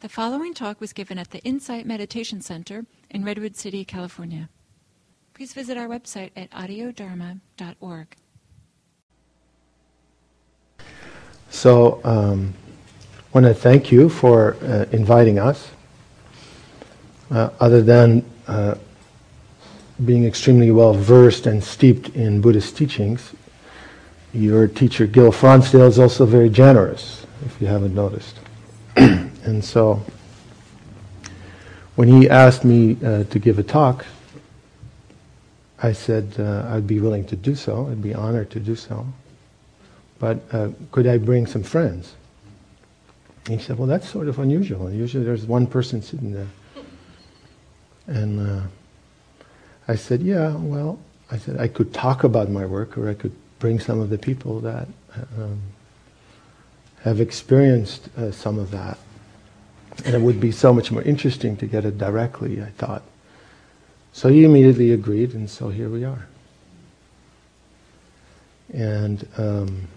The following talk was given at the Insight Meditation Center in Redwood City, California. Please visit our website at audiodharma.org. So, um, I want to thank you for uh, inviting us. Uh, other than uh, being extremely well versed and steeped in Buddhist teachings, your teacher Gil Fronsdal is also very generous, if you haven't noticed. and so, when he asked me uh, to give a talk, I said uh, I'd be willing to do so. I'd be honored to do so. But uh, could I bring some friends? And he said, Well, that's sort of unusual. Usually there's one person sitting there. And uh, I said, Yeah, well, I said I could talk about my work or I could bring some of the people that um, have experienced uh, some of that. And it would be so much more interesting to get it directly, I thought. So he immediately agreed, and so here we are. And um,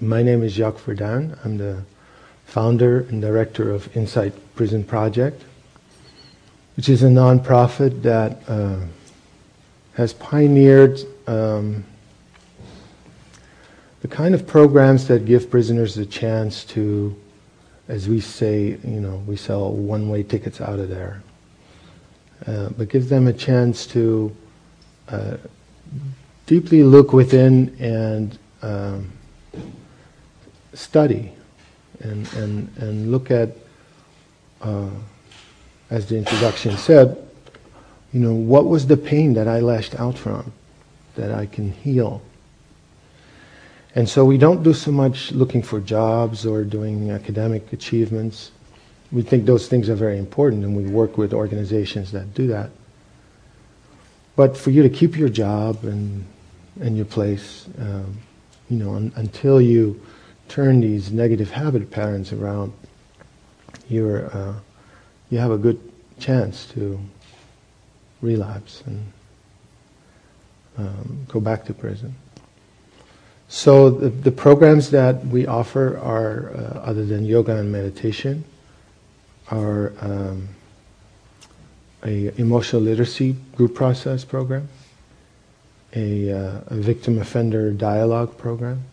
my name is Jacques Verduin. I'm the founder and director of Insight Prison Project, which is a nonprofit that uh, has pioneered um, the kind of programs that give prisoners a chance to, as we say, you know, we sell one-way tickets out of there, uh, but give them a chance to uh, deeply look within and um, study and, and, and look at, uh, as the introduction said, you know, what was the pain that I lashed out from that I can heal? And so we don't do so much looking for jobs or doing academic achievements. We think those things are very important, and we work with organizations that do that. But for you to keep your job and, and your place, um, you know, un, until you turn these negative habit patterns around, you're, uh, you have a good chance to relapse and um, go back to prison. So the, the programs that we offer are, uh, other than yoga and meditation, are um, a emotional literacy group process program, a, uh, a victim offender dialogue program,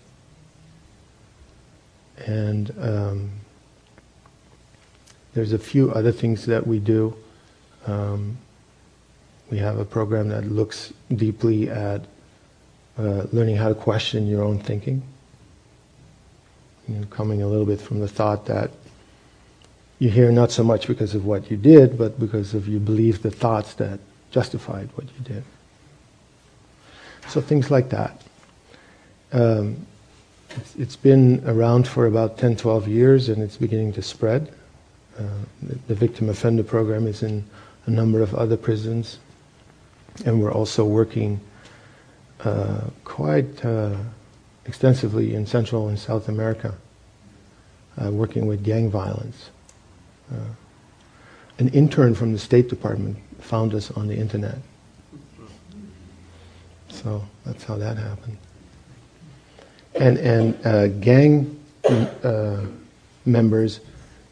and um, there's a few other things that we do. Um, we have a program that looks deeply at uh, learning how to question your own thinking. You know, coming a little bit from the thought that you hear not so much because of what you did, but because of you believe the thoughts that justified what you did. So things like that. Um, it's, it's been around for about 10, 12 years, and it's beginning to spread. Uh, the, the victim offender program is in a number of other prisons, and we're also working quite uh, extensively in Central and South America, uh, working with gang violence. Uh, an intern from the State Department found us on the internet. So that's how that happened. And, and uh, gang members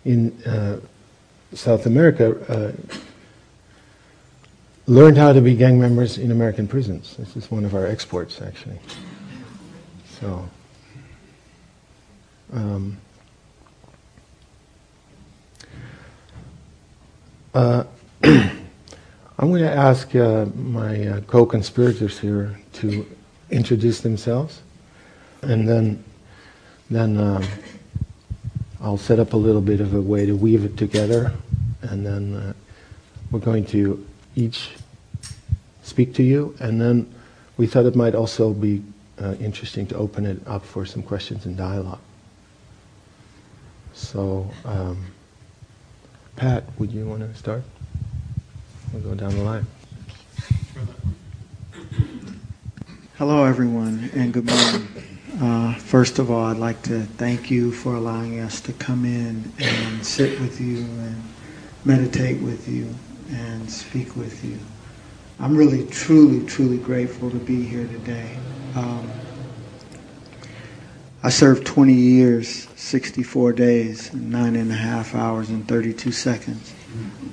in South America learned how to be gang members in American prisons. This is one of our exports, actually. So, um, uh, I'm going to ask uh, my uh, co-conspirators here to introduce themselves, and then then um, I'll set up a little bit of a way to weave it together, and then uh, we're going to each speak to you, and then we thought it might also be uh, interesting to open it up for some questions and dialogue. So, um, Pat, would you want to start? We'll go down the line. Hello, everyone, and good morning. Uh, first of all, I'd like to thank you for allowing us to come in and sit with you and meditate with you and speak with you. I'm really, truly, truly grateful to be here today. Um, I served 20 years, 64 days, nine and a half hours, and 32 seconds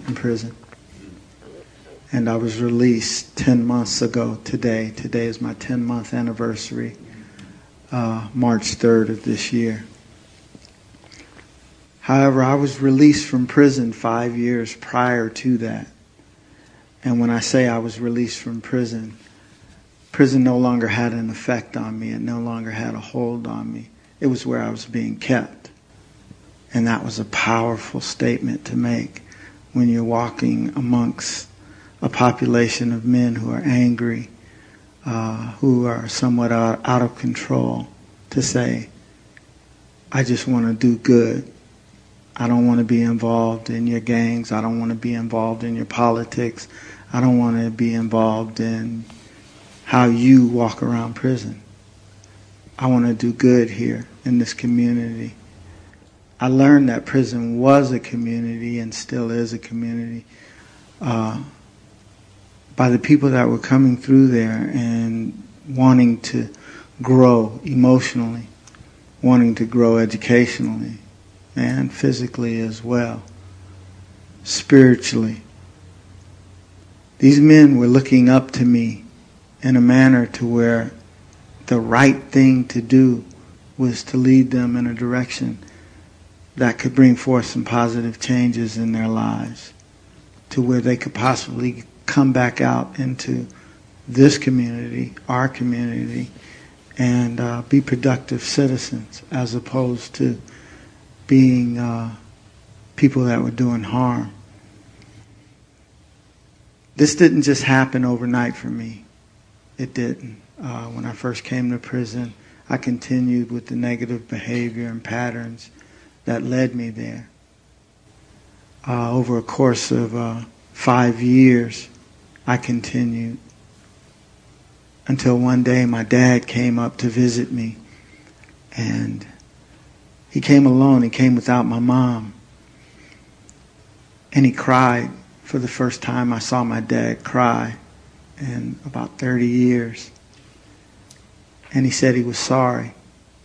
in prison. And I was released 10 months ago today. Today is my 10 month anniversary, uh, March 3rd of this year. However, I was released from prison five years prior to that. And when I say I was released from prison, prison no longer had an effect on me. It no longer had a hold on me. It was where I was being kept. And that was a powerful statement to make when you're walking amongst a population of men who are angry, uh, who are somewhat out, out of control, to say, I just want to do good. I don't want to be involved in your gangs. I don't want to be involved in your politics. I don't want to be involved in how you walk around prison. I want to do good here in this community. I learned that prison was a community and still is a community uh, by the people that were coming through there and wanting to grow emotionally, wanting to grow educationally, and physically as well, spiritually. These men were looking up to me in a manner to where the right thing to do was to lead them in a direction that could bring forth some positive changes in their lives to where they could possibly come back out into this community, our community, and uh, be productive citizens as opposed to being uh, people that were doing harm. This didn't just happen overnight for me it didn't. Uh, when I first came to prison, I continued with the negative behavior and patterns that led me there. Uh, over a course of uh, five years, I continued until one day my dad came up to visit me. And he came alone, he came without my mom. And he cried for the first time I saw my dad cry in about 30 years. And he said he was sorry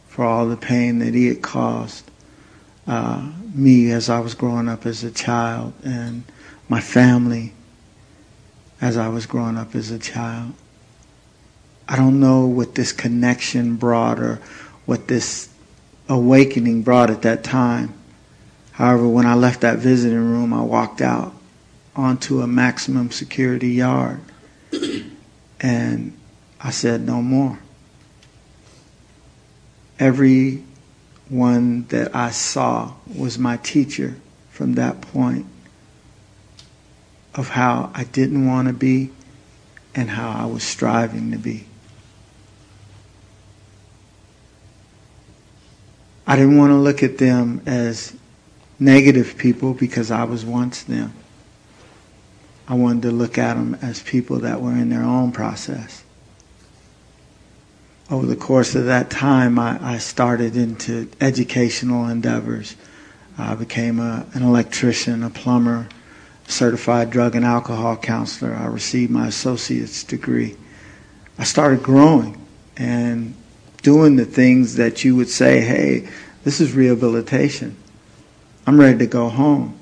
for all the pain that he had caused uh, me as I was growing up as a child and my family as I was growing up as a child. I don't know what this connection brought or what this awakening brought at that time. However, when I left that visiting room, I walked out onto a maximum security yard and I said, no more. Every one that I saw was my teacher from that point of how I didn't want to be and how I was striving to be. I didn't want to look at them as negative people because I was once them. I wanted to look at them as people that were in their own process. Over the course of that time, I, I started into educational endeavors. I became a, an electrician, a plumber, certified drug and alcohol counselor. I received my associate's degree. I started growing and doing the things that you would say, hey, this is rehabilitation. I'm ready to go home.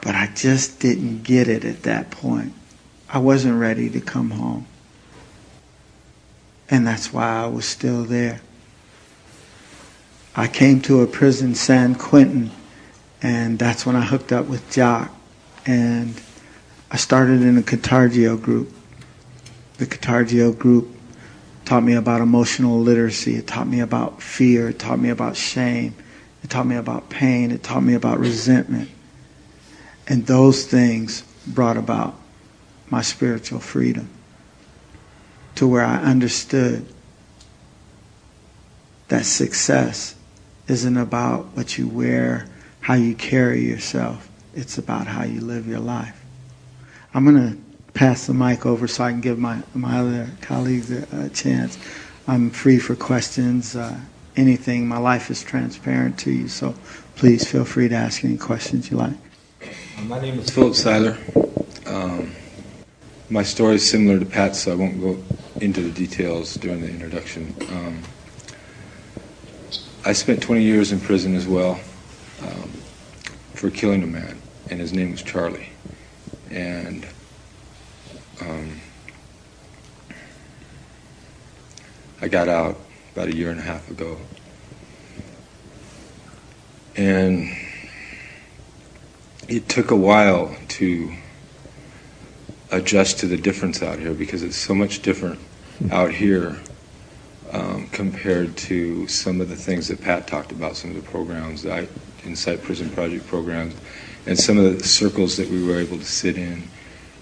But I just didn't get it at that point. I wasn't ready to come home. And that's why I was still there. I came to a prison, San Quentin, and that's when I hooked up with Jacques. And I started in a Katargeo group. The Katargeo group taught me about emotional literacy. It taught me about fear. It taught me about shame. It taught me about pain. It taught me about resentment. And those things brought about my spiritual freedom to where I understood that success isn't about what you wear, how you carry yourself. It's about how you live your life. I'm going to pass the mic over so I can give my, my other colleagues a, a chance. I'm free for questions, uh, anything. My life is transparent to you, so please feel free to ask any questions you like. My name is Philip Seiler. Um, my story is similar to Pat's, so I won't go into the details during the introduction. Um, I spent 20 years in prison as well um, for killing a man, and his name was Charlie. And um, I got out about a year and a half ago. And it took a while to adjust to the difference out here because it's so much different out here um, compared to some of the things that Pat talked about, some of the programs, the Insight Prison Project programs, and some of the circles that we were able to sit in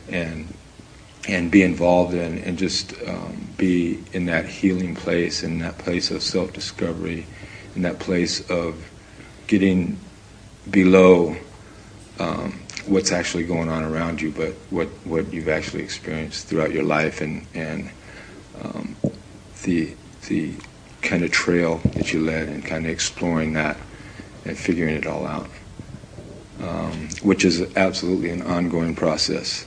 and and be involved in, and just um, be in that healing place, in that place of self-discovery, in that place of getting below um, what's actually going on around you, but what, what you've actually experienced throughout your life, and and um, the the kind of trail that you led and kind of exploring that and figuring it all out, um, which is absolutely an ongoing process.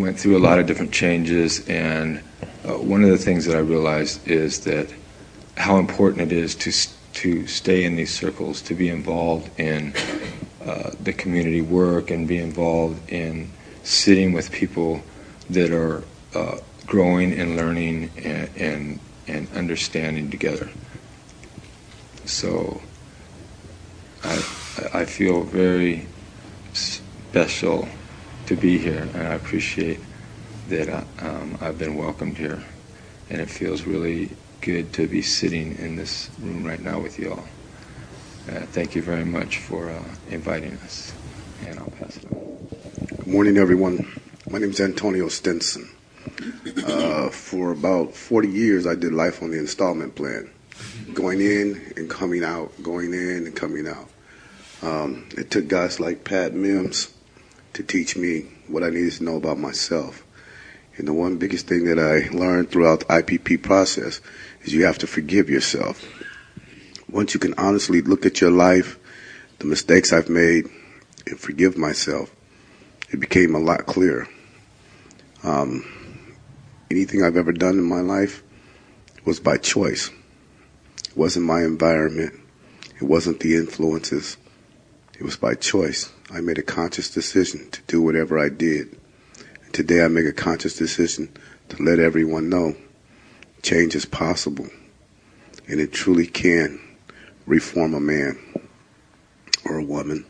Went through a lot of different changes, and uh, one of the things that I realized is that how important it is to to stay in these circles, to be involved in uh, the community work, and be involved in sitting with people that are uh, growing and learning and, and, and understanding together. So I, I feel very special to be here, and I appreciate that I, uh, um, I've been welcomed here. And it feels really good to be sitting in this room right now with you all. Uh, thank you very much for uh, inviting us, and I'll pass it on. Good morning, everyone. My name is Antonio Stinson. Uh, for about 40 years, I did life on the installment plan, going in and coming out, going in and coming out. Um, it took guys like Pat Mims to teach me what I needed to know about myself. And the one biggest thing that I learned throughout the IPP process is you have to forgive yourself. Once you can honestly look at your life, the mistakes I've made, and forgive myself, it became a lot clearer. Um, anything I've ever done in my life was by choice. It wasn't my environment. It wasn't the influences. It was by choice. I made a conscious decision to do whatever I did. Today I make a conscious decision to let everyone know change is possible. And it truly can reform a man or a woman.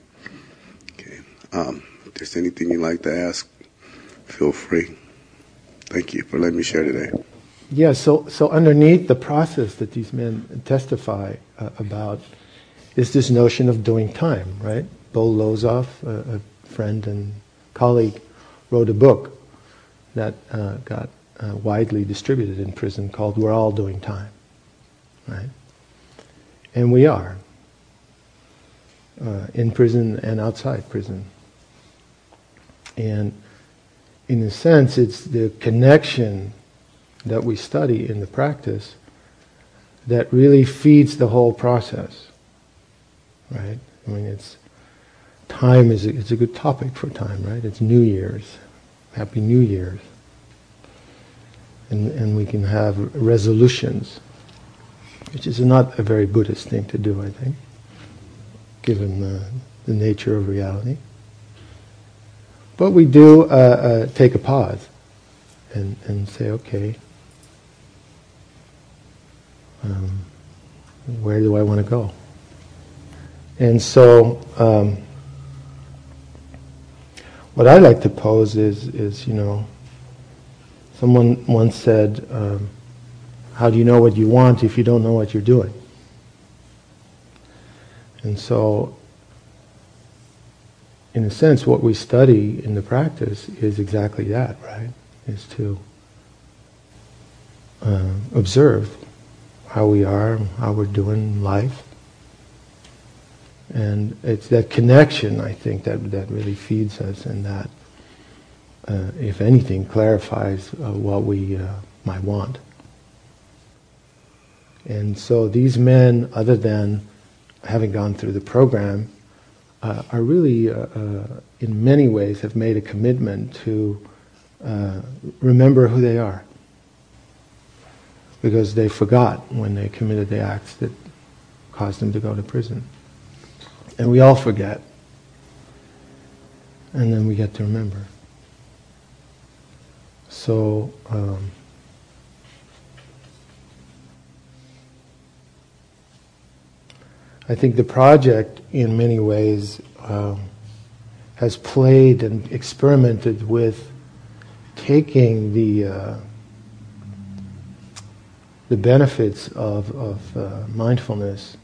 Okay. Um, if there's anything you'd like to ask, feel free. Thank you for letting me share today. Yeah, so, so underneath the process that these men testify uh, about is this notion of doing time, right? Bo Lozoff, a, a friend and colleague, wrote a book that uh, got uh, widely distributed in prison called We're All Doing Time, right? And we are, uh, in prison and outside prison. And in a sense, it's the connection that we study in the practice that really feeds the whole process. Right? I mean, it's time is a, it's a good topic for time, right? It's New Year's, Happy New Year's, and and we can have resolutions, which is not a very Buddhist thing to do, I think, given the, the nature of reality. But we do uh, uh, take a pause and, and say, okay, um, where do I want to go? And so, um, what I like to pose is, is you know, someone once said, um, how do you know what you want if you don't know what you're doing? And so in a sense, what we study in the practice is exactly that, right? Is to uh, observe how we are, how we're doing life. And it's that connection, I think, that, that really feeds us and that, uh, if anything, clarifies uh, what we uh, might want. And so these men, other than having gone through the program, uh, are really, uh, uh, in many ways, have made a commitment to remember who they are. because they forgot when they committed the acts that caused them to go to prison. And we all forget. And then we get to remember. So, um, I think the project, in many ways, um, has played and experimented with taking the uh, the benefits of, of uh, mindfulness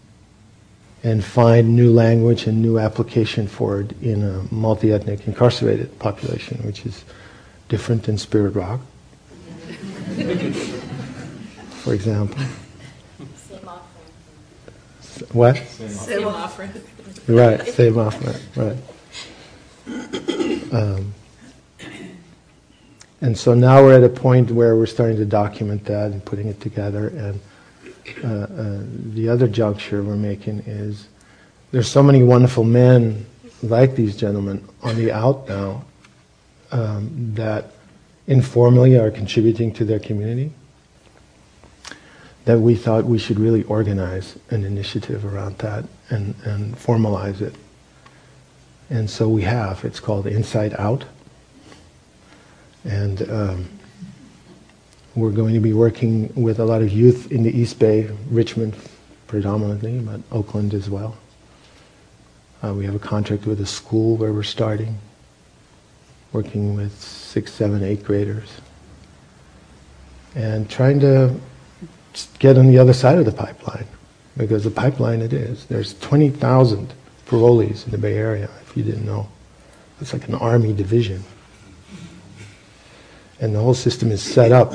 and find new language and new application for it in a multi-ethnic incarcerated population, which is different than Spirit Rock, for example. What? Same offering. Right, same offering, right. Um, and so now we're at a point where we're starting to document that and putting it together. And uh, uh, the other juncture we're making is there's so many wonderful men like these gentlemen on the out now um, that informally are contributing to their community that we thought we should really organize an initiative around that and, and formalize it. And so we have. It's called Inside Out. And um, we're going to be working with a lot of youth in the East Bay, Richmond predominantly, but Oakland as well. Uh, we have a contract with a school where we're starting, working with six, seven, eight graders, and trying to get on the other side of the pipeline, because the pipeline it is. There's 20,000 parolees in the Bay Area, if you didn't know. It's like an army division. And the whole system is set up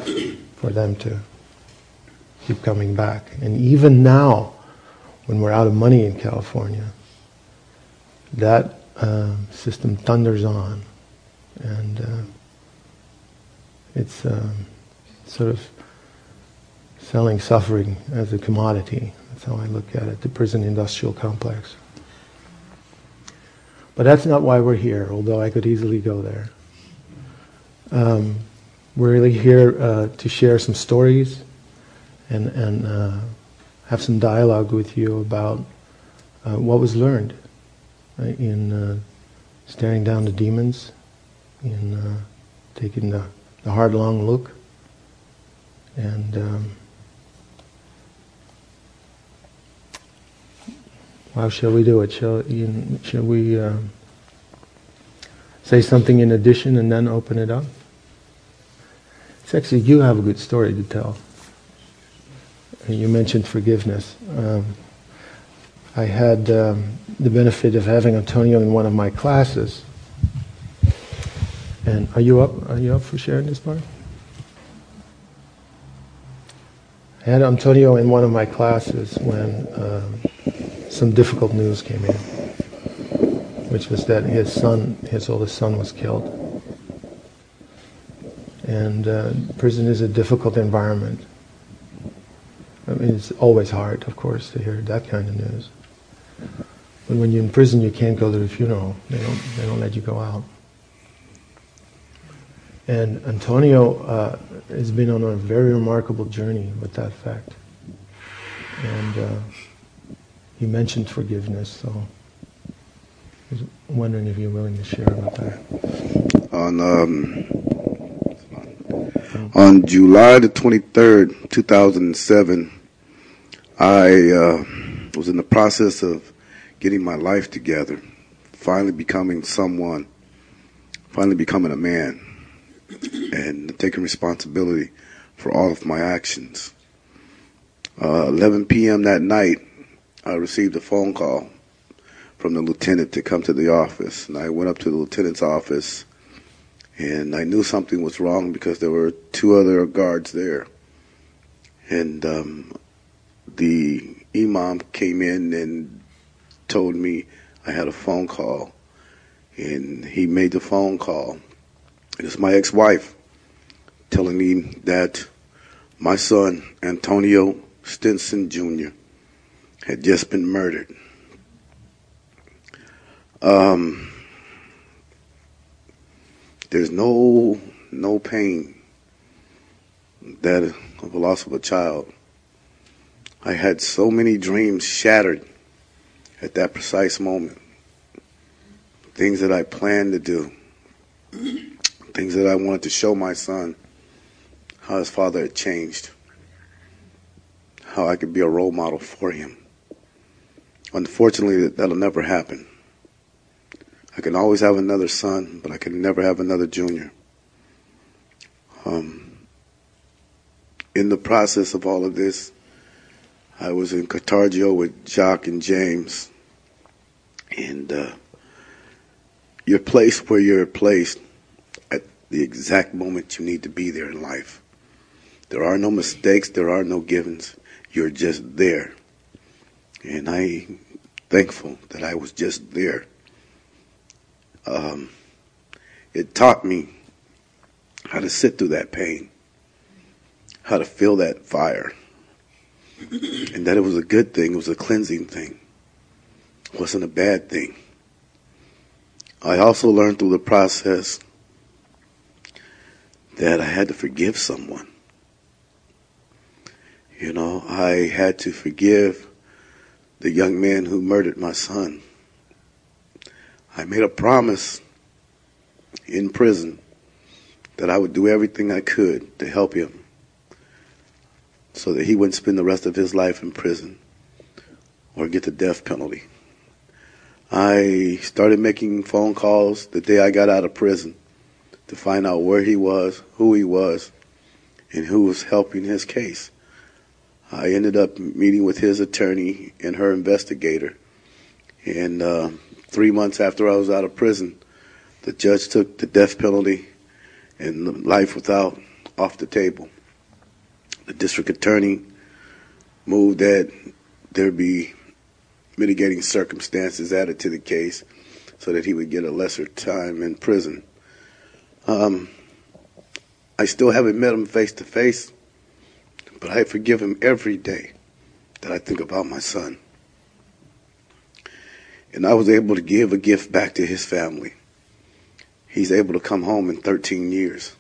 for them to keep coming back. And even now, when we're out of money in California, that uh, system thunders on. And uh, it's um, sort of selling suffering as a commodity. That's how I look at it, the prison industrial complex. But that's not why we're here, although I could easily go there. Um, we're really here uh, to share some stories and, and uh, have some dialogue with you about uh, what was learned uh, in uh, staring down the demons, in uh, taking the, the, hard, long look, and um, how shall we do it? Shall, shall we say something in addition and then open it up? Actually, you have a good story to tell. You mentioned forgiveness. Um, I had um, the benefit of having Antonio in one of my classes. And are you up? Are you up for sharing this part? I had Antonio in one of my classes when um, some difficult news came in, which was that his son, his oldest son, was killed. And uh, prison is a difficult environment. I mean, it's always hard, of course, to hear that kind of news. But when you're in prison, you can't go to the funeral. They don't, they don't let you go out. And Antonio uh, has been on a very remarkable journey with that fact. And uh, he mentioned forgiveness, so I was wondering if you're willing to share about that. On um on July the 23rd, 2007, I uh, was in the process of getting my life together, finally becoming someone, finally becoming a man, and taking responsibility for all of my actions. Uh, 11 p.m. that night, I received a phone call from the lieutenant to come to the office, and I went up to the lieutenant's office and I knew something was wrong because there were two other guards there. And um, the imam came in and told me I had a phone call, and he made the phone call. It was my ex-wife telling me that my son Antonio Stinson Jr. had just been murdered. Um, there's no no pain that of the loss of a child, I had so many dreams shattered at that precise moment. Things that I planned to do, things that I wanted to show my son how his father had changed, how I could be a role model for him. Unfortunately, that'll never happen. I can always have another son, but I can never have another junior. Um, in the process of all of this, I was in Katargeo with Jacques and James, and uh, you're placed where you're placed at the exact moment you need to be there in life. There are no mistakes, there are no givens. You're just there. And I'm thankful that I was just there. Um, it taught me how to sit through that pain, how to feel that fire, and that it was a good thing, it was a cleansing thing, it wasn't a bad thing. I also learned through the process that I had to forgive someone. You know, I had to forgive the young man who murdered my son. I made a promise in prison that I would do everything I could to help him so that he wouldn't spend the rest of his life in prison or get the death penalty. I started making phone calls the day I got out of prison to find out where he was, who he was, and who was helping his case. I ended up meeting with his attorney and her investigator. And uh, three months after I was out of prison, the judge took the death penalty and life without off the table. The district attorney moved that there be mitigating circumstances added to the case so that he would get a lesser time in prison. Um, I still haven't met him face to face but I forgive him every day that I think about my son. And I was able to give a gift back to his family. He's able to come home in 13 years.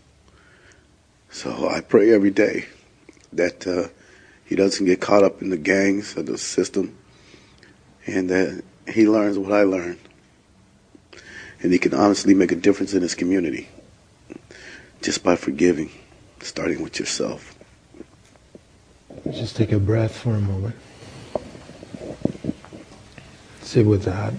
So I pray every day that uh, he doesn't get caught up in the gangs or the system and that he learns what I learned. And he can honestly make a difference in his community just by forgiving, starting with yourself. Just take a breath for a moment. Sit with that.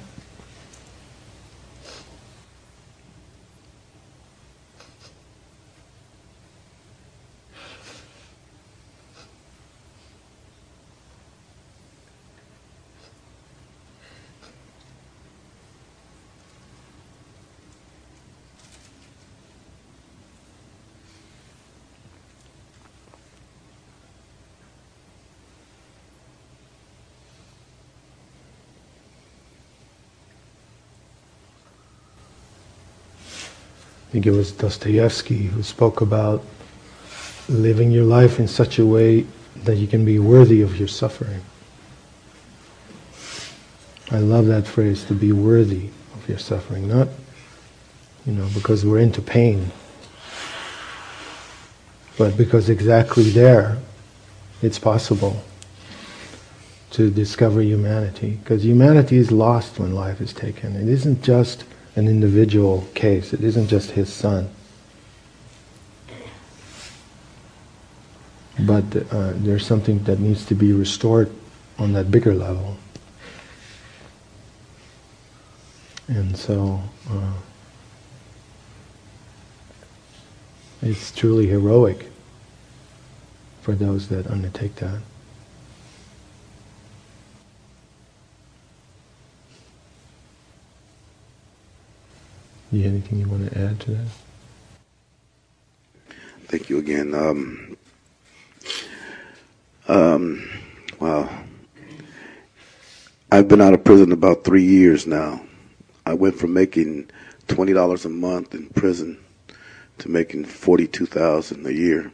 Think it was Dostoevsky who spoke about living your life in such a way that you can be worthy of your suffering. I love that phrase, to be worthy of your suffering, not, you know, because we're into pain, but because exactly there it's possible to discover humanity. Because humanity is lost when life is taken. It isn't just an individual case. It isn't just his son. But uh, there's something that needs to be restored on that bigger level. And so uh, it's truly heroic for those that undertake that. You anything you want to add to that? Thank you again. Um, um, wow. I've been out of prison about three years now. I went from making twenty dollars a month in prison to making forty-two thousand a year,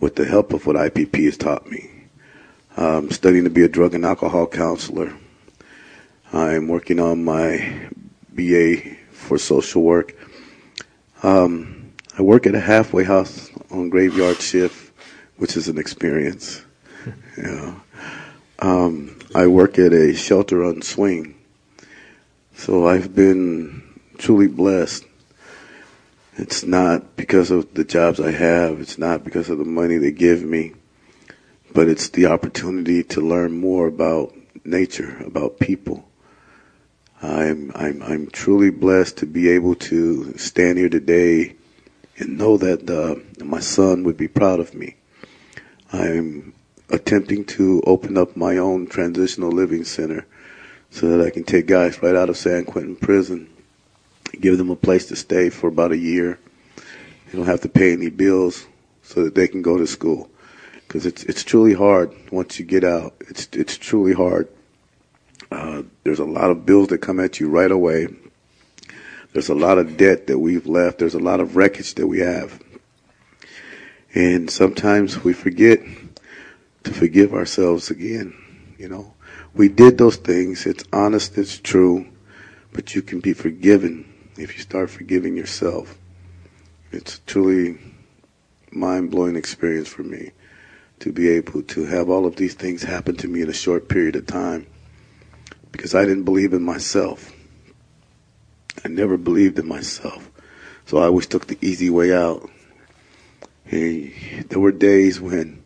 with the help of what IPP has taught me. I'm studying to be a drug and alcohol counselor. I'm working on my BA for social work. Um, I work at a halfway house on graveyard shift, which is an experience. yeah. Um, I work at a shelter on swing, so I've been truly blessed. It's not because of the jobs I have. It's not because of the money they give me, but it's the opportunity to learn more about nature, about people. I'm, I'm, I'm truly blessed to be able to stand here today and know that uh, my son would be proud of me. I'm attempting to open up my own transitional living center so that I can take guys right out of San Quentin prison, give them a place to stay for about a year. They don't have to pay any bills so that they can go to school. Because it's it's truly hard once you get out. It's it's truly hard. Uh, there's a lot of bills that come at you right away. There's a lot of debt that we've left. There's a lot of wreckage that we have. And sometimes we forget to forgive ourselves again. You know, we did those things. It's honest, it's true, but you can be forgiven if you start forgiving yourself. It's truly mind blowing experience for me to be able to have all of these things happen to me in a short period of time because I didn't believe in myself. I never believed in myself. So I always took the easy way out. Hey, there were days when,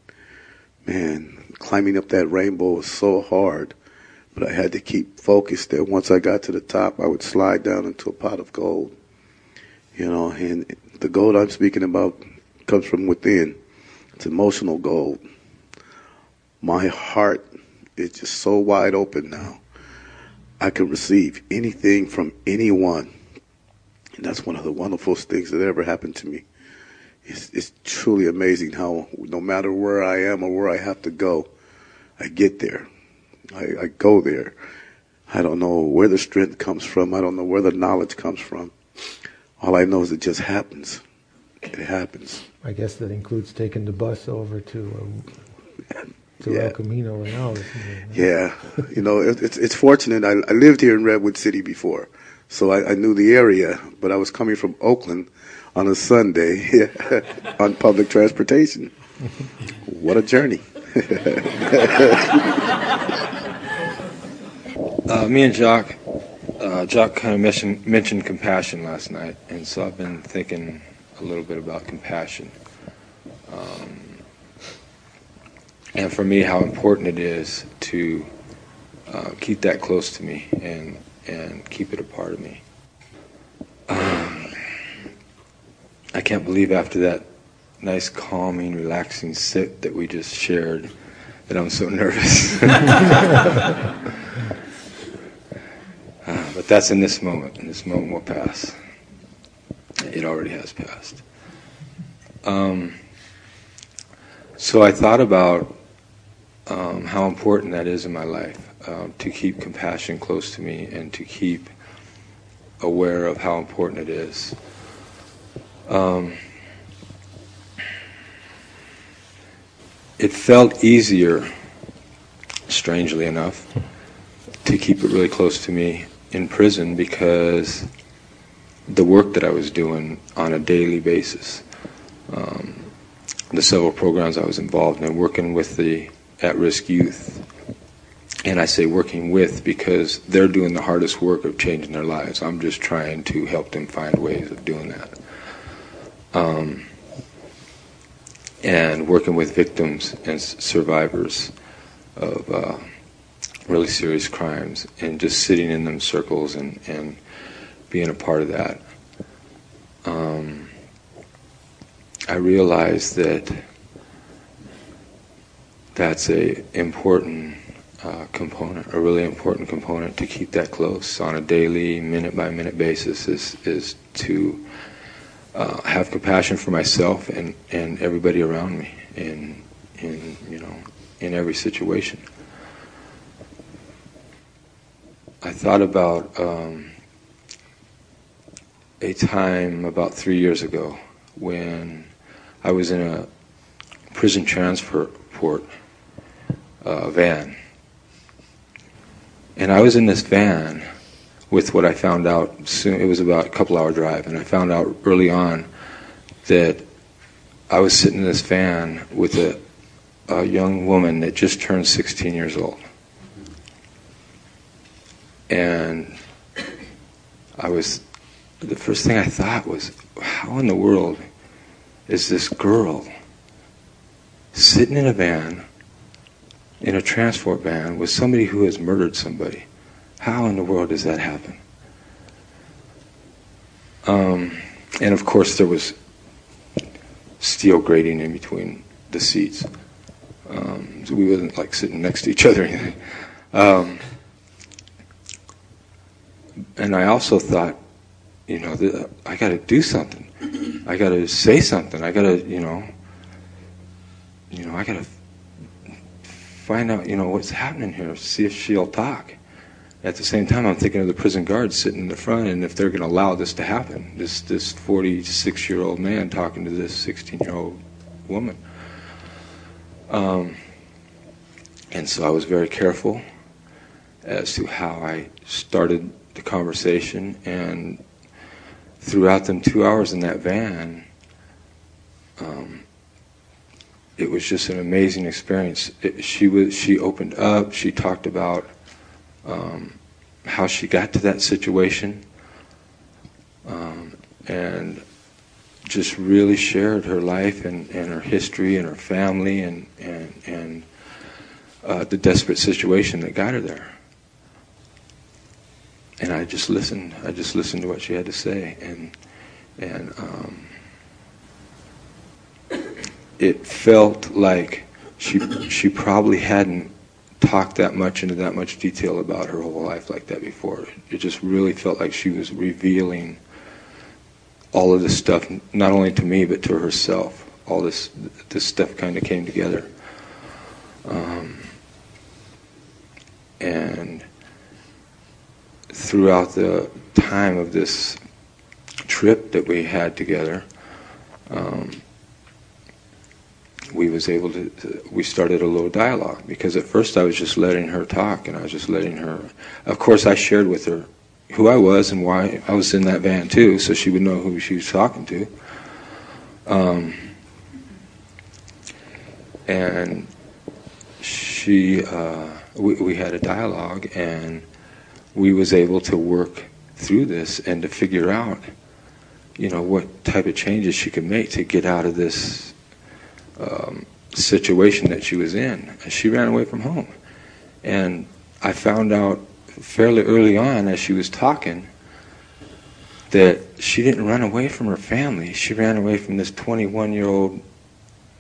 man, climbing up that rainbow was so hard, but I had to keep focused that once I got to the top, I would slide down into a pot of gold. You know, and the gold I'm speaking about comes from within. It's emotional gold. My heart is just so wide open now. I can receive anything from anyone. And that's one of the wonderful things that ever happened to me. It's, it's truly amazing how no matter where I am or where I have to go, I get there. I, I go there. I don't know where the strength comes from. I don't know where the knowledge comes from. All I know is it just happens. It happens. I guess that includes taking the bus over to uh, to Yeah. El Camino and all. Yeah, you know, it, it's it's fortunate. I, I lived here in Redwood City before, so I, I knew the area. But I was coming from Oakland on a Sunday on public transportation. What a journey! Uh, me and Jacques, uh, Jacques kind of mentioned, mentioned compassion last night, and so I've been thinking a little bit about compassion. Um, and for me, how important it is to uh, keep that close to me and, and keep it a part of me. Um, I can't believe after that nice, calming, relaxing sit that we just shared that I'm so nervous. Uh, but that's in this moment, and this moment will pass. It already has passed. Um, so I thought about um, how important that is in my life um, to keep compassion close to me and to keep aware of how important it is. Um, it felt easier, strangely enough, to keep it really close to me in prison because the work that I was doing on a daily basis, um, the several programs I was involved in, working with the at-risk youth, and I say working with because they're doing the hardest work of changing their lives. I'm just trying to help them find ways of doing that. Um, and working with victims and survivors of uh, really serious crimes and just sitting in them circles and, and being a part of that. Um, I realized that that's a important uh, component, a really important component to keep that close on a daily, minute by minute basis is is to uh, have compassion for myself and, and everybody around me in in you know in every situation. I thought about um, a time about three years ago when I was in a prison transport uh, van. And I was in this van with what I found out soon, it was about a couple hour drive, and I found out early on that I was sitting in this van with a, a young woman that just turned 16 years old. And I was, the first thing I thought was, how in the world is this girl sitting in a van, in a transport van, with somebody who has murdered somebody? How in the world does that happen? Um, and of course, there was steel grating in between the seats. Um, so we wasn't like sitting next to each other or anything. Um, and I also thought, you know, I got to do something. I got to say something. I got to, you know, you know, I got to find out, you know, what's happening here. See if she'll talk. At the same time, I'm thinking of the prison guards sitting in the front, and if they're going to allow this to happen, this this 46 year old man talking to this 16 year old woman. Um, and so I was very careful as to how I started the conversation, and throughout them two hours in that van, um, it was just an amazing experience. It, she was she opened up. She talked about um, how she got to that situation, um, and just really shared her life and, and her history and her family and and and uh, the desperate situation that got her there and I just listened. I just listened to what she had to say, and and um, it felt like she she probably hadn't talked that much into that much detail about her whole life like that before. It just really felt like she was revealing all of this stuff, not only to me but to herself. All this this stuff kind of came together, um, and throughout the time of this trip that we had together, um, we was able to, we started a little dialogue because at first I was just letting her talk and I was just letting her of course I shared with her who I was and why I was in that van too so she would know who she was talking to. Um, and she uh, we, we had a dialogue and we was able to work through this and to figure out, you know, what type of changes she could make to get out of this um, situation that she was in. She ran away from home, and I found out fairly early on as she was talking that she didn't run away from her family. She ran away from this 21 year old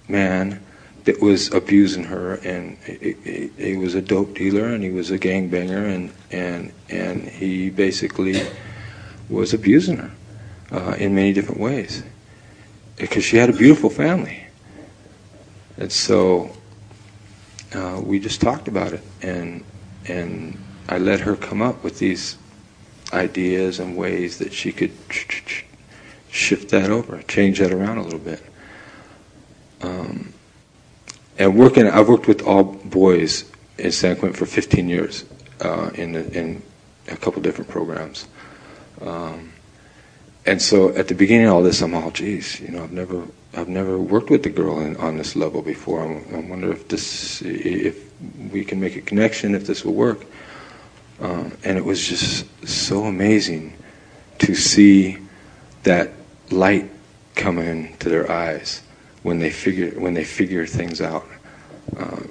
man that was abusing her, and he, he, he, was a dope dealer, and he was a gangbanger, and and and he basically was abusing her uh, in many different ways because she had a beautiful family, and so uh, we just talked about it, and and I let her come up with these ideas and ways that she could shift that over, change that around a little bit. Um, and working, I've worked with all boys in San Quentin for 15 years uh, in, in a couple different programs. Um, and so at the beginning of all this, I'm all, geez, you know, I've never, I've never worked with a girl in, on this level before. I'm, I wonder if this, if we can make a connection, if this will work. Um, and it was just so amazing to see that light come into their eyes when they figure when they figure things out. Uh,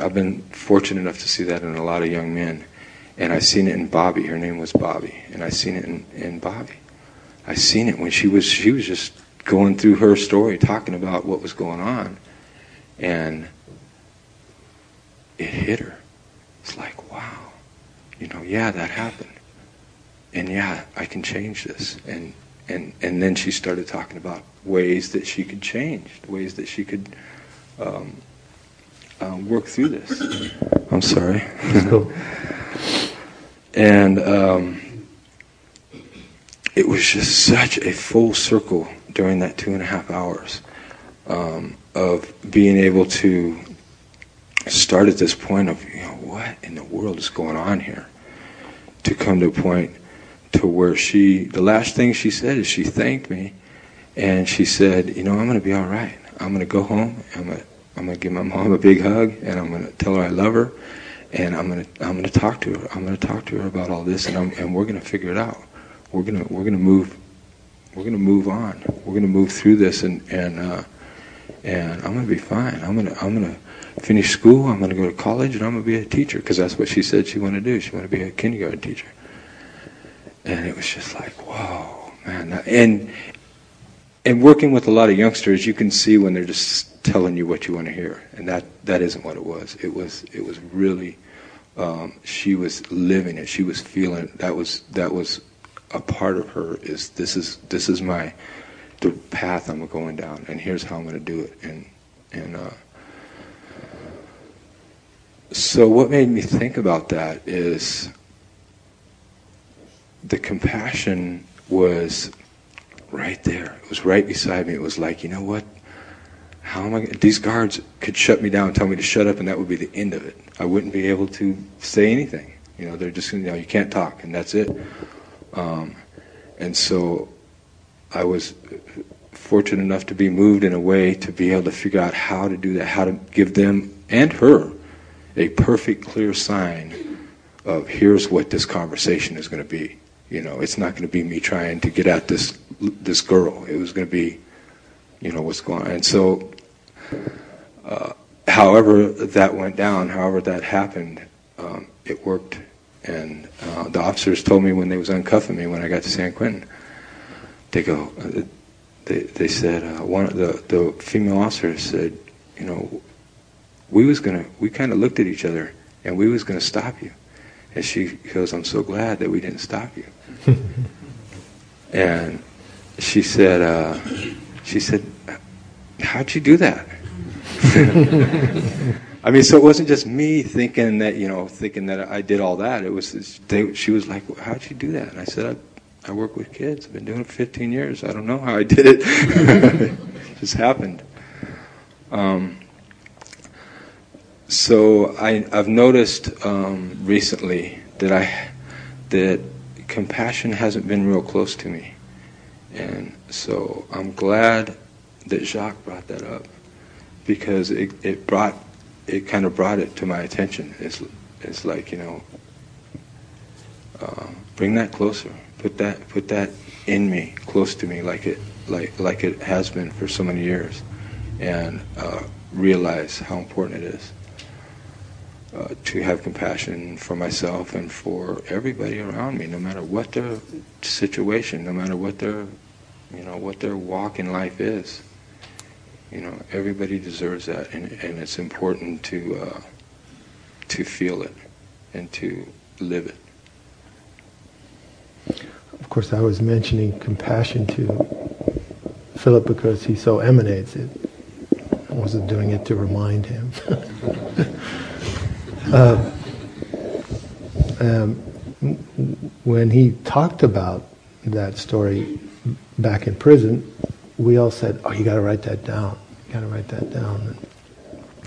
I've been fortunate enough to see that in a lot of young men, and I've seen it in Bobby. Her name was Bobby, and I've seen it in, in Bobby. I seen it when she was she was just going through her story, talking about what was going on, and it hit her. It's like, wow, you know, yeah, that happened, and yeah, I can change this, and and and then she started talking about ways that she could change, ways that she could um, uh, work through this. I'm sorry. Cool. and um, it was just such a full circle during that two and a half hours um, of being able to start at this point of you know what in the world is going on here to come to a point to where she the last thing she said is she thanked me and she said, You know, I'm going to be all right. I'm gonna go home. I'm gonna I'm gonna give my mom a big hug, and I'm gonna tell her I love her, and I'm gonna I'm gonna talk to her. I'm gonna talk to her about all this, and I'm, and we're gonna figure it out. We're gonna we're gonna move we're gonna move on. We're gonna move through this, and and uh, and I'm gonna be fine. I'm gonna I'm gonna finish school. I'm gonna go to college, and I'm gonna be a teacher because that's what she said she wanted to do. She wanted to be a kindergarten teacher, and it was just like whoa, man. And and working with a lot of youngsters, you can see when they're just telling you what you want to hear, and that that isn't what it was. It was it was really um, she was living it. She was feeling it. That was that was a part of her. Is this is this is my the path I'm going down, and here's how I'm going to do it. And and uh, so what made me think about that is the compassion was right there. It was right beside me. It was like, you know what? How am I? Gonna, these guards could shut me down, tell me to shut up, and that would be the end of it. I wouldn't be able to say anything. You know, they're just, you know, you can't talk, and that's it. Um, and so, I was fortunate enough to be moved in a way to be able to figure out how to do that, how to give them and her a perfect, clear sign of here's what this conversation is going to be. You know, it's not going to be me trying to get at this this girl. It was going to be, you know, what's going on. And so, uh, however that went down, however that happened, um, it worked. And uh, the officers told me when they was uncuffing me when I got to San Quentin, they go, uh, they they said uh, one of the the female officers said, you know, we was gonna we kind of looked at each other and we was gonna stop you. And she goes, I'm so glad that we didn't stop you. and she said, uh, she said, how'd you do that? I mean, so it wasn't just me thinking that, you know, thinking that I did all that. It was, they, she was like, how'd you do that? And I said, I, I work with kids. I've been doing it for 15 years. I don't know how I did it. it just happened. Um, so I, have noticed um, recently that I that compassion hasn't been real close to me, and so I'm glad that Jacques brought that up because it, it brought it kind of brought it to my attention. It's it's like you know, uh, bring that closer. Put that put that in me, close to me, like it like like it has been for so many years, and uh, realize how important it is uh, to have compassion for myself and for everybody around me, no matter what their situation, no matter what their, you know, what their walk in life is. You know, everybody deserves that, and, and it's important to uh, to feel it and to live it. Of course, I was mentioning compassion to Philip because he so emanates it. I wasn't doing it to remind him. Uh, um, when he talked about that story back in prison, we all said, "Oh, you got to write that down. You got to write that down." And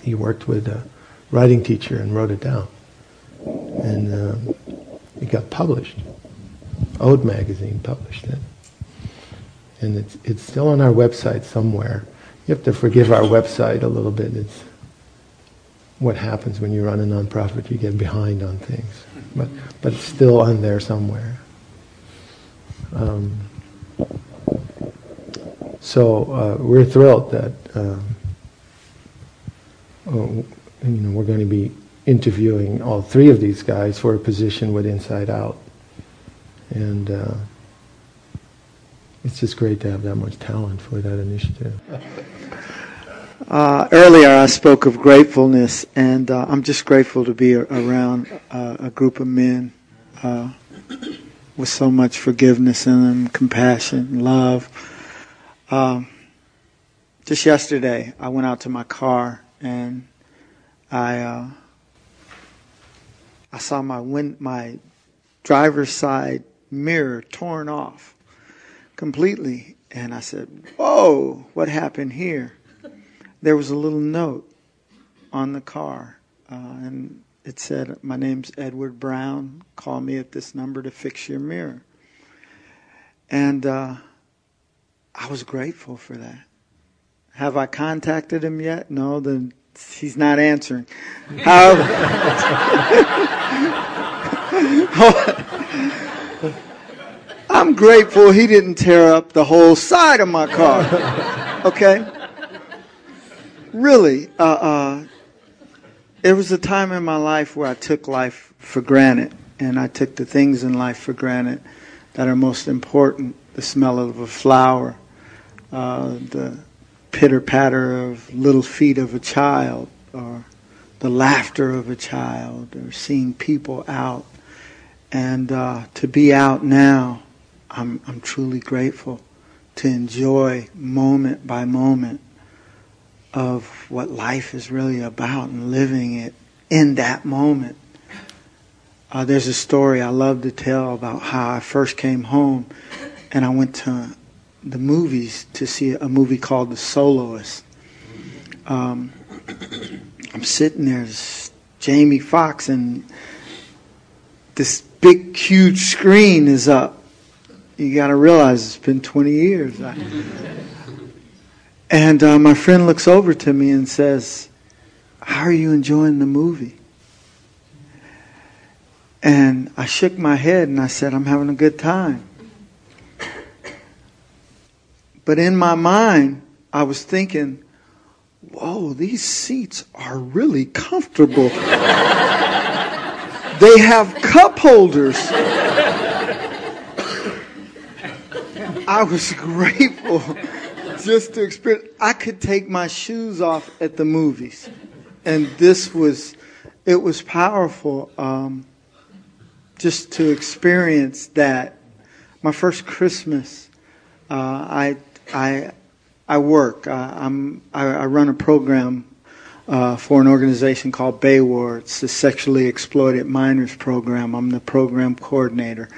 he worked with a writing teacher and wrote it down, and um, it got published. Ode magazine published it, and it's it's still on our website somewhere. You have to forgive our website a little bit. It's what happens when you run a nonprofit. You get behind on things, but but it's still on there somewhere. Um, so uh, we're thrilled that um, oh, you know we're going to be interviewing all three of these guys for a position with Inside Out, and uh, it's just great to have that much talent for that initiative. Uh, earlier, I spoke of gratefulness, and uh, I'm just grateful to be around uh, a group of men uh, with so much forgiveness in them, compassion, love. Um, just yesterday, I went out to my car and I uh, I saw my wind, my driver's side mirror torn off completely, and I said, "Whoa, what happened here?" there was a little note on the car, uh, and it said, "My name's Edward Brown. Call me at this number to fix your mirror." And uh, I was grateful for that. Have I contacted him yet? No, then he's not answering. However, I'm grateful he didn't tear up the whole side of my car. Okay? Really, uh, uh, was a time in my life where I took life for granted, and I took the things in life for granted that are most important the smell of a flower, uh, the pitter patter of little feet of a child, or the laughter of a child, or seeing people out. And uh, to be out now, I'm, I'm truly grateful to enjoy moment by moment of what life is really about and living it in that moment. Uh, there's a story I love to tell about how I first came home and I went to the movies to see a movie called The Soloist. Um, I'm sitting there, Jamie Foxx, and this big, huge screen is up. You got to realize it's been 20 years. And uh, my friend looks over to me and says, How are you enjoying the movie? And I shook my head and I said, I'm having a good time. But in my mind, I was thinking, whoa, these seats are really comfortable. they have cup holders. I was grateful just to experience. I could take my shoes off at the movies, and this was, it was powerful. Um, just to experience that. My first Christmas, uh, I I I work. Uh, I'm I, I, run a program uh, for an organization called Baywar. It's the sexually exploited minors program. I'm the program coordinator.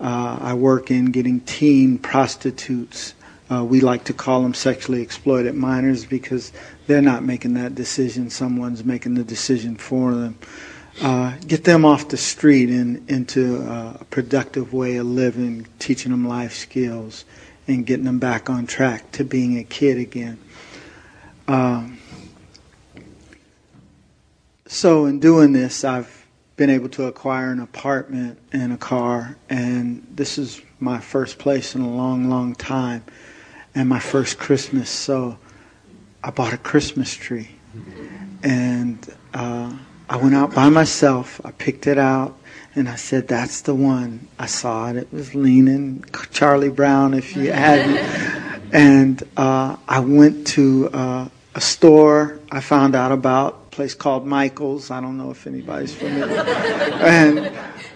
Uh, I work in getting teen prostitutes uh, we like to call them sexually exploited minors because they're not making that decision. Someone's making the decision for them. Uh, get them off the street and into a productive way of living, teaching them life skills, and getting them back on track to being a kid again. Um, so, in doing this, I've been able to acquire an apartment and a car, and this is my first place in a long, long time and my first Christmas. So I bought a Christmas tree. And uh, I went out by myself. I picked it out. And I said, that's the one. I saw it. It was leaning. Charlie Brown, if you had it. And uh, I went to uh, a store I found out about, a place called Michael's. I don't know if anybody's familiar. and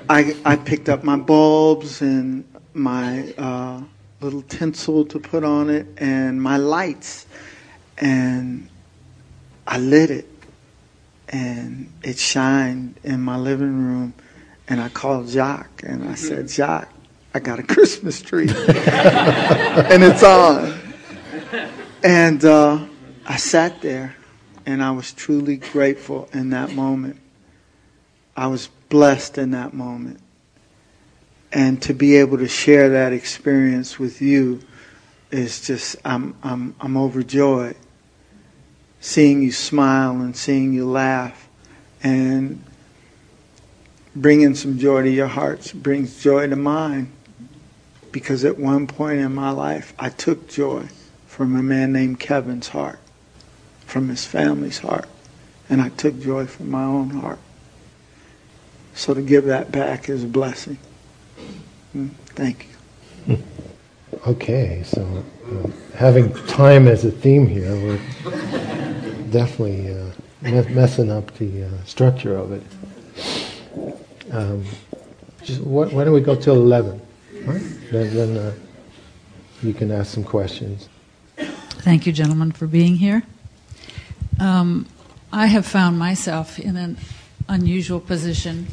I, I picked up my bulbs and my uh, little tinsel to put on it and my lights. And I lit it and it shined in my living room. And I called Jacques and I said, Jacques, I got a Christmas tree. and it's on. And uh, I sat there and I was truly grateful in that moment. I was blessed in that moment and to be able to share that experience with you is just I'm I'm I'm overjoyed seeing you smile and seeing you laugh and bringing some joy to your hearts brings joy to mine because at one point in my life I took joy from a man named Kevin's heart from his family's heart and I took joy from my own heart so to give that back is a blessing Mm, thank you. Okay, so uh, having time as a theme here, we're definitely uh, messing up the uh, structure of it. Um, just why, why, don't we go till 11? Right? Then, then uh, you can ask some questions. Thank you, gentlemen, for being here. Um, I have found myself in an unusual position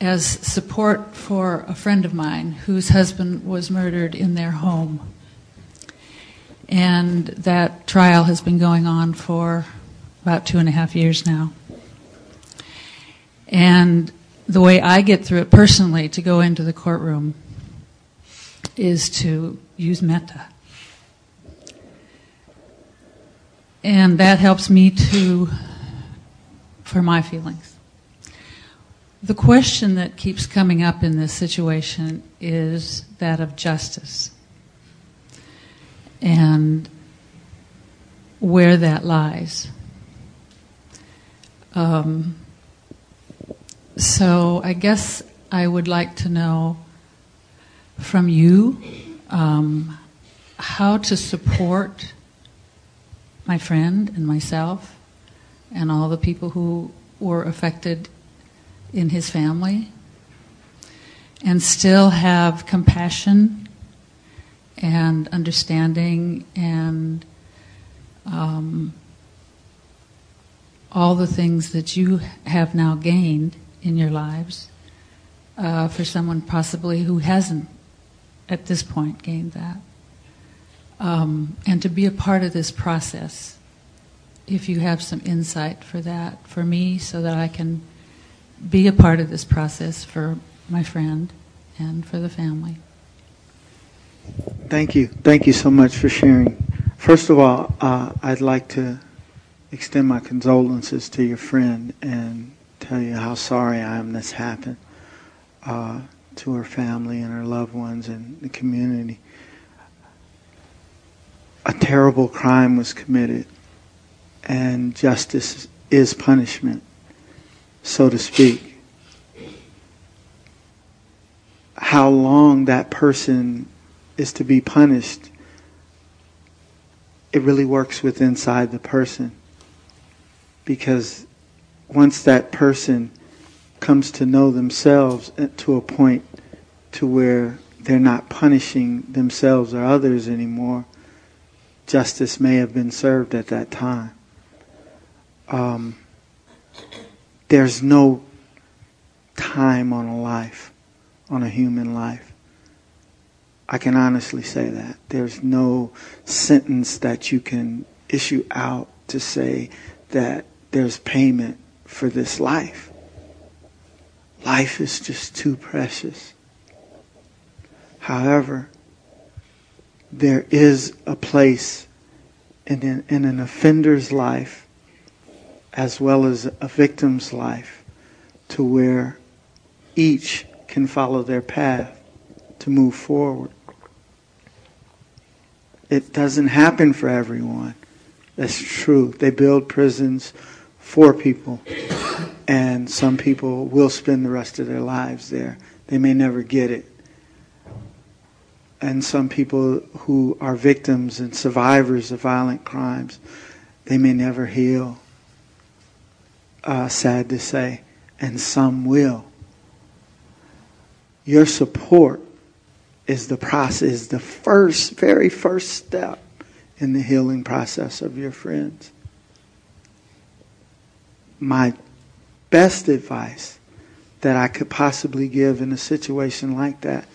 as support for a friend of mine whose husband was murdered in their home. And that trial has been going on for about two and a half years now. And the way I get through it personally to go into the courtroom is to use metta. and that helps me to, for my feelings. The question that keeps coming up in this situation is that of justice and where that lies. Um, so I guess I would like to know from you um, how to support my friend and myself and all the people who were affected in his family and still have compassion and understanding and um, all the things that you have now gained in your lives uh, for someone possibly who hasn't at this point gained that. Um, and to be a part of this process, if you have some insight for that, for me, so that I can be a part of this process for my friend and for the family. Thank you. Thank you so much for sharing. First of all, uh, I'd like to extend my condolences to your friend and tell you how sorry I am this happened uh, to her family and her loved ones and the community. A terrible crime was committed, and justice is punishment, so to speak. How long that person is to be punished, it really works with inside the person. Because once that person comes to know themselves to a point to where they're not punishing themselves or others anymore, justice may have been served at that time. Um, there's no time on a life, on a human life. I can honestly say that. There's no sentence that you can issue out to say that there's payment for this life. Life is just too precious. However, there is a place in an, in an offender's life as well as a victim's life to where each can follow their path to move forward. It doesn't happen for everyone. That's true. They build prisons for people, and some people will spend the rest of their lives there. They may never get it and some people who are victims and survivors of violent crimes, they may never heal. Uh, sad to say, and some will. Your support is the process, is the first, very first step in the healing process of your friends. My best advice that I could possibly give in a situation like that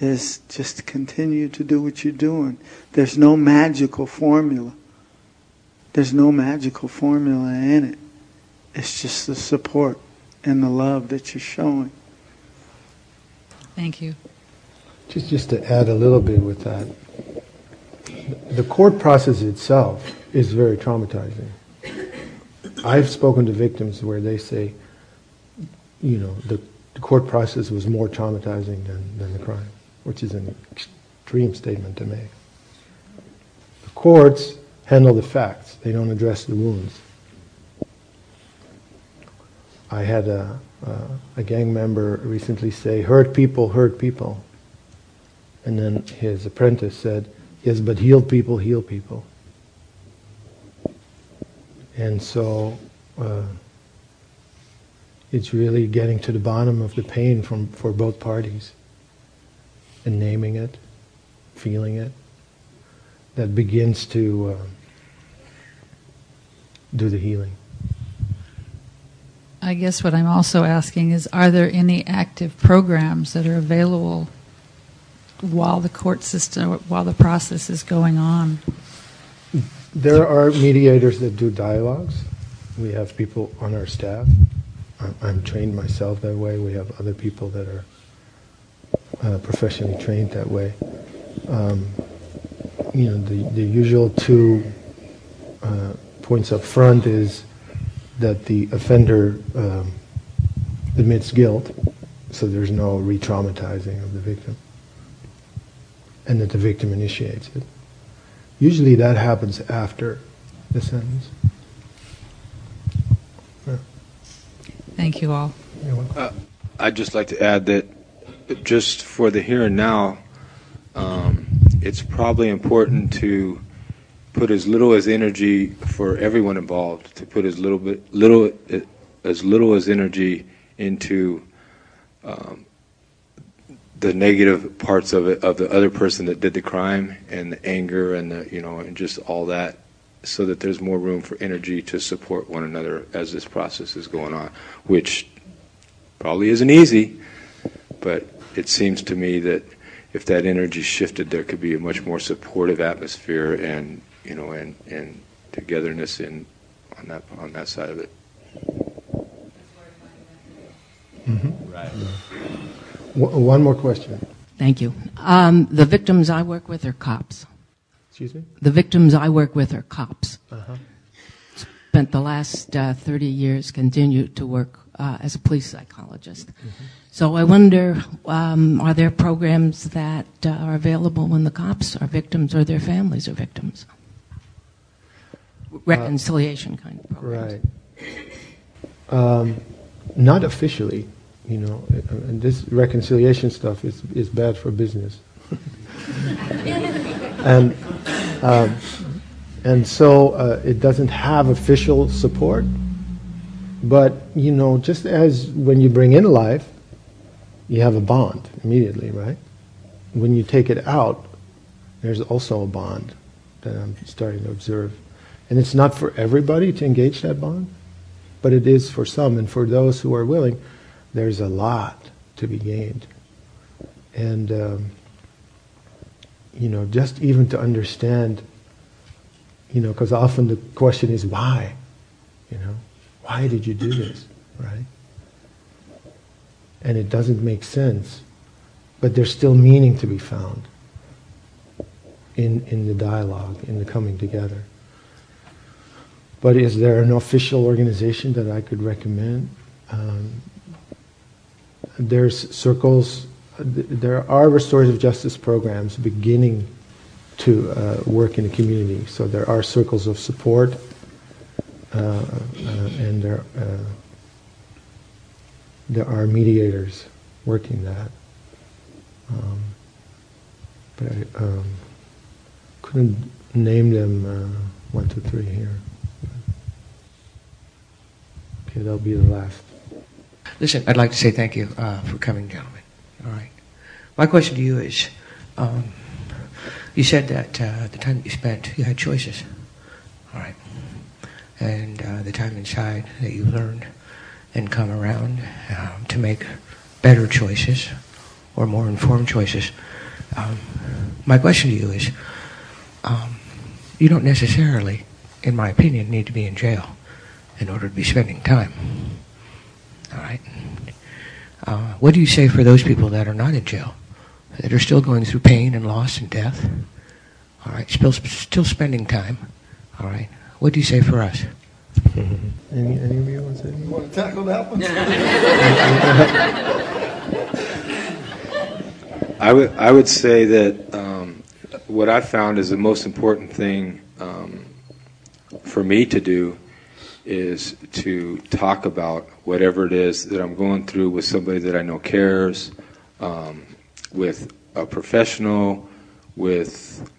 is just continue to do what you're doing. There's no magical formula. There's no magical formula in it. It's just the support and the love that you're showing. Thank you. Just, just to add a little bit with that, the court process itself is very traumatizing. I've spoken to victims where they say, you know, the, the court process was more traumatizing than, than the crime which is an extreme statement to make. The courts handle the facts, they don't address the wounds. I had a, a gang member recently say, hurt people, hurt people. And then his apprentice said, yes, but heal people, heal people. And so uh, it's really getting to the bottom of the pain from, for both parties and naming it, feeling it, that begins to uh, do the healing. I guess what I'm also asking is are there any active programs that are available while the court system, while the process is going on? There are mediators that do dialogues. We have people on our staff. I'm trained myself that way. We have other people that are uh, professionally trained that way. Um, you know, the, the usual two uh, points up front is that the offender um, admits guilt, so there's no re-traumatizing of the victim, and that the victim initiates it. Usually that happens after the sentence. Yeah. Thank you all. You're welcome. Uh, I'd just like to add that just for the here and now, um, it's probably important to put as little as energy for everyone involved to put as little bit little as little as energy into um, the negative parts of it of the other person that did the crime and the anger and the you know and just all that so that there's more room for energy to support one another as this process is going on which probably isn't easy but it seems to me that if that energy shifted there could be a much more supportive atmosphere and you know, and, and togetherness in on that on that side of it. Mm-hmm. Right. One more question. Thank you. Um, the victims I work with are cops. Excuse me. The victims I work with are cops. Uh-huh. Spent the last uh, 30 years, continue to work uh, as a police psychologist. Mm-hmm. So I wonder, um, are there programs that uh, are available when the cops are victims or their families are victims? reconciliation kind of programs. Right. Um, not officially, you know, and this reconciliation stuff is, is bad for business. and, um, and so uh, it doesn't have official support. But, you know, just as when you bring in life, you have a bond immediately, right? When you take it out, there's also a bond that I'm starting to observe. And it's not for everybody to engage that bond, but it is for some. And for those who are willing, there's a lot to be gained. And, um, you know, just even to understand, you know, because often the question is why? You know, why did you do this? Right? And it doesn't make sense. But there's still meaning to be found in, in the dialogue, in the coming together. But is there an official organization that I could recommend? Um, there's circles, there are restorative justice programs beginning to uh, work in the community. So there are circles of support, uh, uh, and there uh, there are mediators working that. Um, but I um, couldn't name them uh, one, two, three here. Okay, that'll be the last. Listen, I'd like to say thank you uh, for coming, gentlemen. All right. My question to you is um, you said that uh, the time that you spent, you had choices. All right. And uh, the time inside that you learned and come around um, to make better choices or more informed choices. Um, my question to you is um, you don't necessarily, in my opinion, need to be in jail in order to be spending time. All right. Uh, what do you say for those people that are not in jail, that are still going through pain and loss and death? All right, still still spending time. All right. What do you say for us? any, any of you want to say? You want to tackle that one? I would I would say that um, what I found is the most important thing um, for me to do is to talk about whatever it is that I'm going through with somebody that I know cares, um, with a professional, with.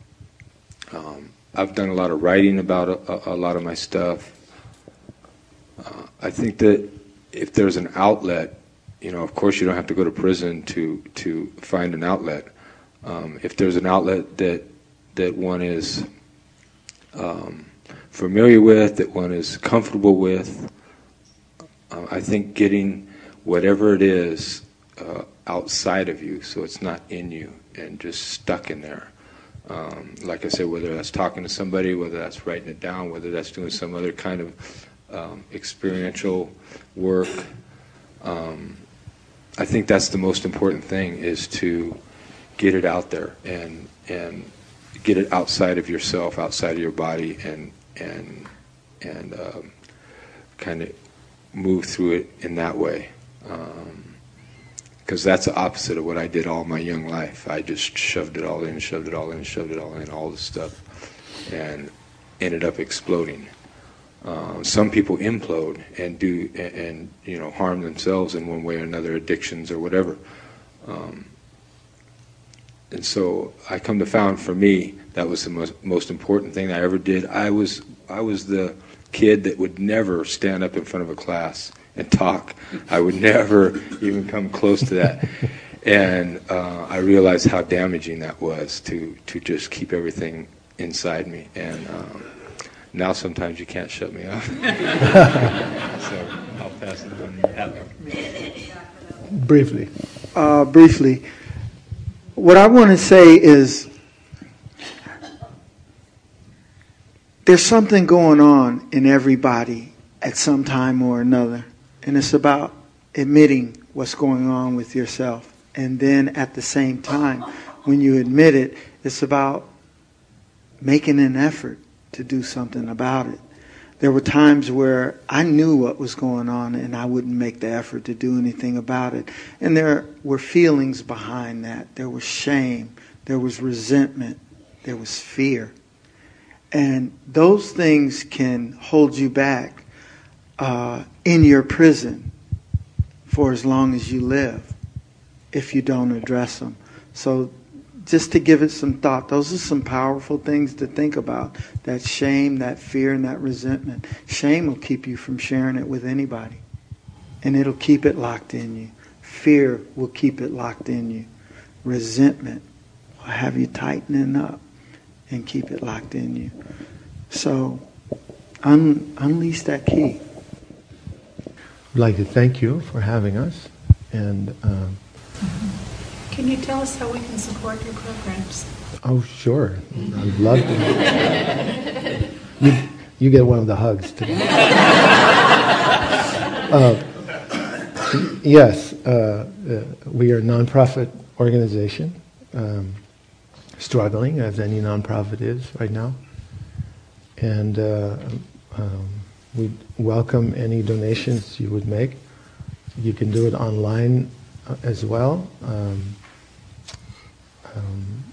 Um, I've done a lot of writing about a, a lot of my stuff. Uh, I think that if there's an outlet, you know, of course you don't have to go to prison to to find an outlet. Um, if there's an outlet that that one is um, familiar with, that one is comfortable with. Uh, I think getting whatever it is uh, outside of you, so it's not in you and just stuck in there. Um, like I said, whether that's talking to somebody, whether that's writing it down, whether that's doing some other kind of um, experiential work. Um, I think that's the most important thing is to get it out there and and get it outside of yourself, outside of your body, and and and um, kind of move through it in that way. Because that's the opposite of what I did all my young life. I just shoved it all in, shoved it all in, shoved it all in, all the stuff, and ended up exploding. Uh, some people implode and do and, and, you know harm themselves in one way or another, addictions or whatever. Um, and so I come to found for me that was the most, most important thing I ever did. I was I was the kid that would never stand up in front of a class and talk. I would never even come close to that. And uh, I realized how damaging that was to to just keep everything inside me. And um, now sometimes you can't shut me up. so I'll pass it on. Briefly. Uh, briefly, what I want to say is there's something going on in everybody at some time or another, and it's about admitting what's going on with yourself. And then at the same time, when you admit it, it's about making an effort to do something about it. There were times where I knew what was going on and I wouldn't make the effort to do anything about it. And there were feelings behind that. There was shame, there was resentment, there was fear. And those things can hold you back uh, in your prison for as long as you live if you don't address them. So just to give it some thought, those are some powerful things to think about. That shame, that fear, and that resentment. Shame will keep you from sharing it with anybody, and it'll keep it locked in you. Fear will keep it locked in you. Resentment will have you tightening up and keep it locked in you. So, un- unleash that key. I'd like to thank you for having us, and. Um, Can you tell us how we can support your programs? Oh, sure. I'd love to. you, you get one of the hugs today. uh, yes, uh, uh, we are a nonprofit organization, um, struggling as any nonprofit is right now. And uh, um, we welcome any donations you would make. You can do it online uh, as well. Um, um,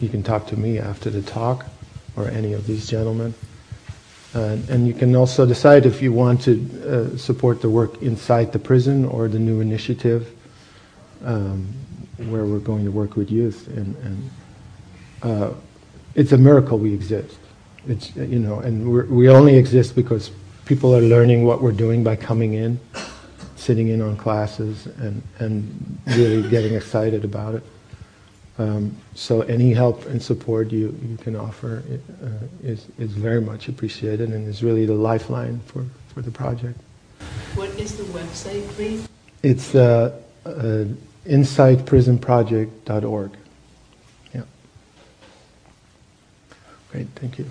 you can talk to me after the talk or any of these gentlemen. Uh, and you can also decide if you want to uh, support the work inside the prison or the new initiative um, where we're going to work with youth. And, and uh, it's a miracle we exist. It's, you know, and we only exist because people are learning what we're doing by coming in, sitting in on classes, and, and really getting excited about it. Um, so any help and support you, you can offer uh, is, is very much appreciated and is really the lifeline for, for the project. What is the website, please? It's uh, uh, insightprisonproject.org. Yeah. Great, thank you.